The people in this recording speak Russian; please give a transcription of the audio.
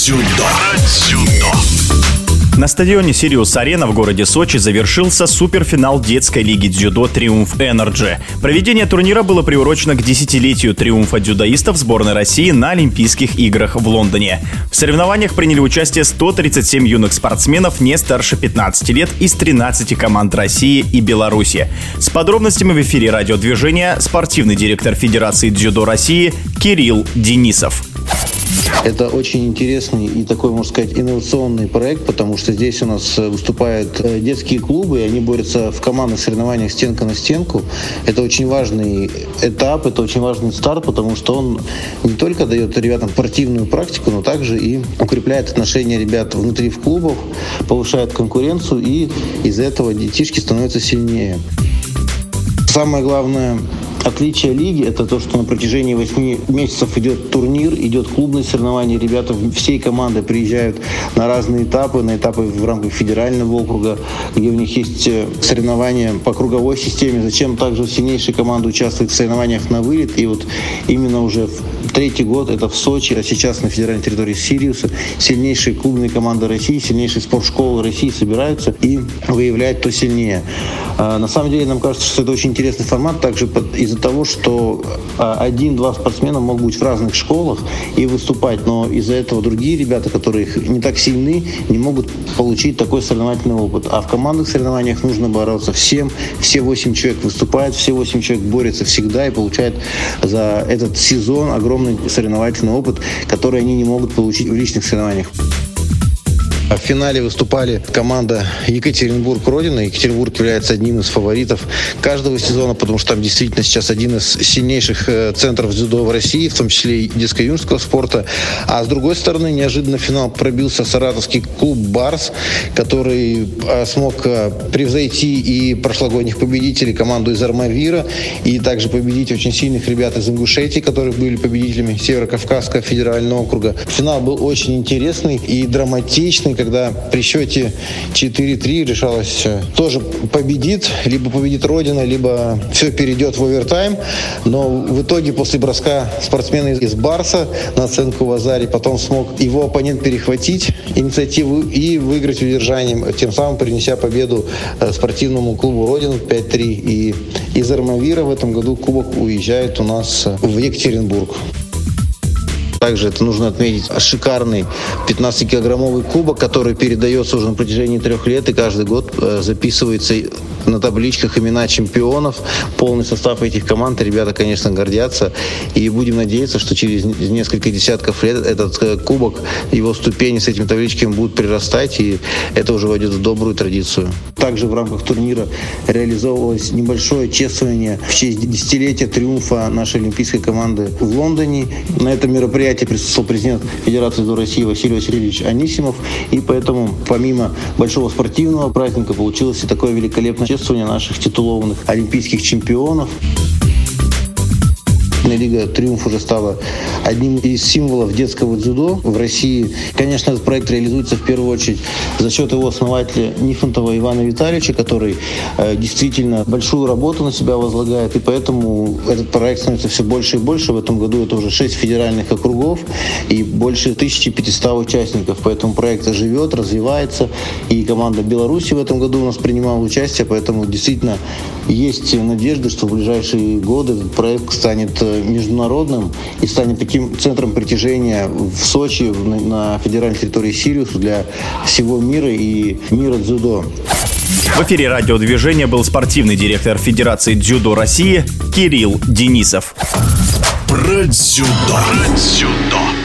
Про дзюдо. На стадионе «Сириус Арена» в городе Сочи завершился суперфинал детской лиги дзюдо «Triumph Energy». Проведение турнира было приурочено к десятилетию триумфа дзюдоистов сборной России на Олимпийских играх в Лондоне. В соревнованиях приняли участие 137 юных спортсменов не старше 15 лет из 13 команд России и Беларуси. С подробностями в эфире радиодвижения спортивный директор Федерации дзюдо России Кирилл Денисов. Это очень интересный и такой, можно сказать, инновационный проект, потому что здесь у нас э, выступают э, детские клубы, и они борются в командных соревнованиях стенка на стенку. Это очень важный этап, это очень важный старт, потому что он не только дает ребятам спортивную практику, но также и укрепляет отношения ребят внутри в клубах, повышает конкуренцию, и из-за этого детишки становятся сильнее. Самое главное Отличие лиги – это то, что на протяжении 8 месяцев идет турнир, идет клубное соревнование. Ребята всей команды приезжают на разные этапы, на этапы в рамках федерального округа, где у них есть э, соревнования по круговой системе. Зачем также сильнейшие команды участвуют в соревнованиях на вылет. И вот именно уже третий год это в Сочи, а сейчас на федеральной территории Сириуса сильнейшие клубные команды России, сильнейшие спортшколы России собираются и выявляют то сильнее. А, на самом деле нам кажется, что это очень интересный формат, также из из-за того, что а, один-два спортсмена могут быть в разных школах и выступать, но из-за этого другие ребята, которые не так сильны, не могут получить такой соревновательный опыт. А в командных соревнованиях нужно бороться всем. Все восемь человек выступают, все восемь человек борются всегда и получают за этот сезон огромный соревновательный опыт, который они не могут получить в личных соревнованиях. В финале выступали команда Екатеринбург-Родина. Екатеринбург является одним из фаворитов каждого сезона, потому что там действительно сейчас один из сильнейших э, центров дзюдо в России, в том числе и детско-юношеского спорта. А с другой стороны, неожиданно в финал пробился саратовский клуб «Барс», который э, смог э, превзойти и прошлогодних победителей, команду из Армавира, и также победить очень сильных ребят из Ингушетии, которые были победителями Северо-Кавказского федерального округа. Финал был очень интересный и драматичный, когда при счете 4-3 решалось э, тоже победит, либо победит Родина, либо все перейдет в овертайм. Но в итоге после броска спортсмена из Барса на оценку в Азаре потом смог его оппонент перехватить инициативу и выиграть удержанием, тем самым принеся победу э, спортивному клубу Родина 5-3. И из Армавира в этом году кубок уезжает у нас в Екатеринбург. Также это нужно отметить шикарный 15-килограммовый кубок, который передается уже на протяжении трех лет и каждый год э, записывается на табличках имена чемпионов. Полный состав этих команд. Ребята, конечно, гордятся. И будем надеяться, что через несколько десятков лет этот э, кубок, его ступени с этими табличками будут прирастать, и это уже войдет в добрую традицию. Также в рамках турнира реализовывалось небольшое чествование в честь десятилетия триумфа нашей олимпийской команды в Лондоне. На этом мероприятии мероприятии присутствовал президент Федерации до России Василий Васильевич Анисимов. И поэтому, помимо большого спортивного праздника, получилось и такое великолепное чествование наших титулованных олимпийских чемпионов. Лига «Триумф» уже стала одним из символов детского дзюдо в России. Конечно, этот проект реализуется в первую очередь за счет его основателя Нифонтова Ивана Витальевича, который э, действительно большую работу на себя возлагает, и поэтому этот проект становится все больше и больше. В этом году это уже 6 федеральных округов и больше 1500 участников. Поэтому проект живет, развивается, и команда Беларуси в этом году у нас принимала участие, поэтому действительно есть надежда, что в ближайшие годы этот проект станет э, международным и станет таким центром притяжения в Сочи, на федеральной территории Сириуса для всего мира и мира дзюдо. В эфире радиодвижения был спортивный директор Федерации дзюдо России Кирилл Денисов. Про дзюдо. Про дзюдо.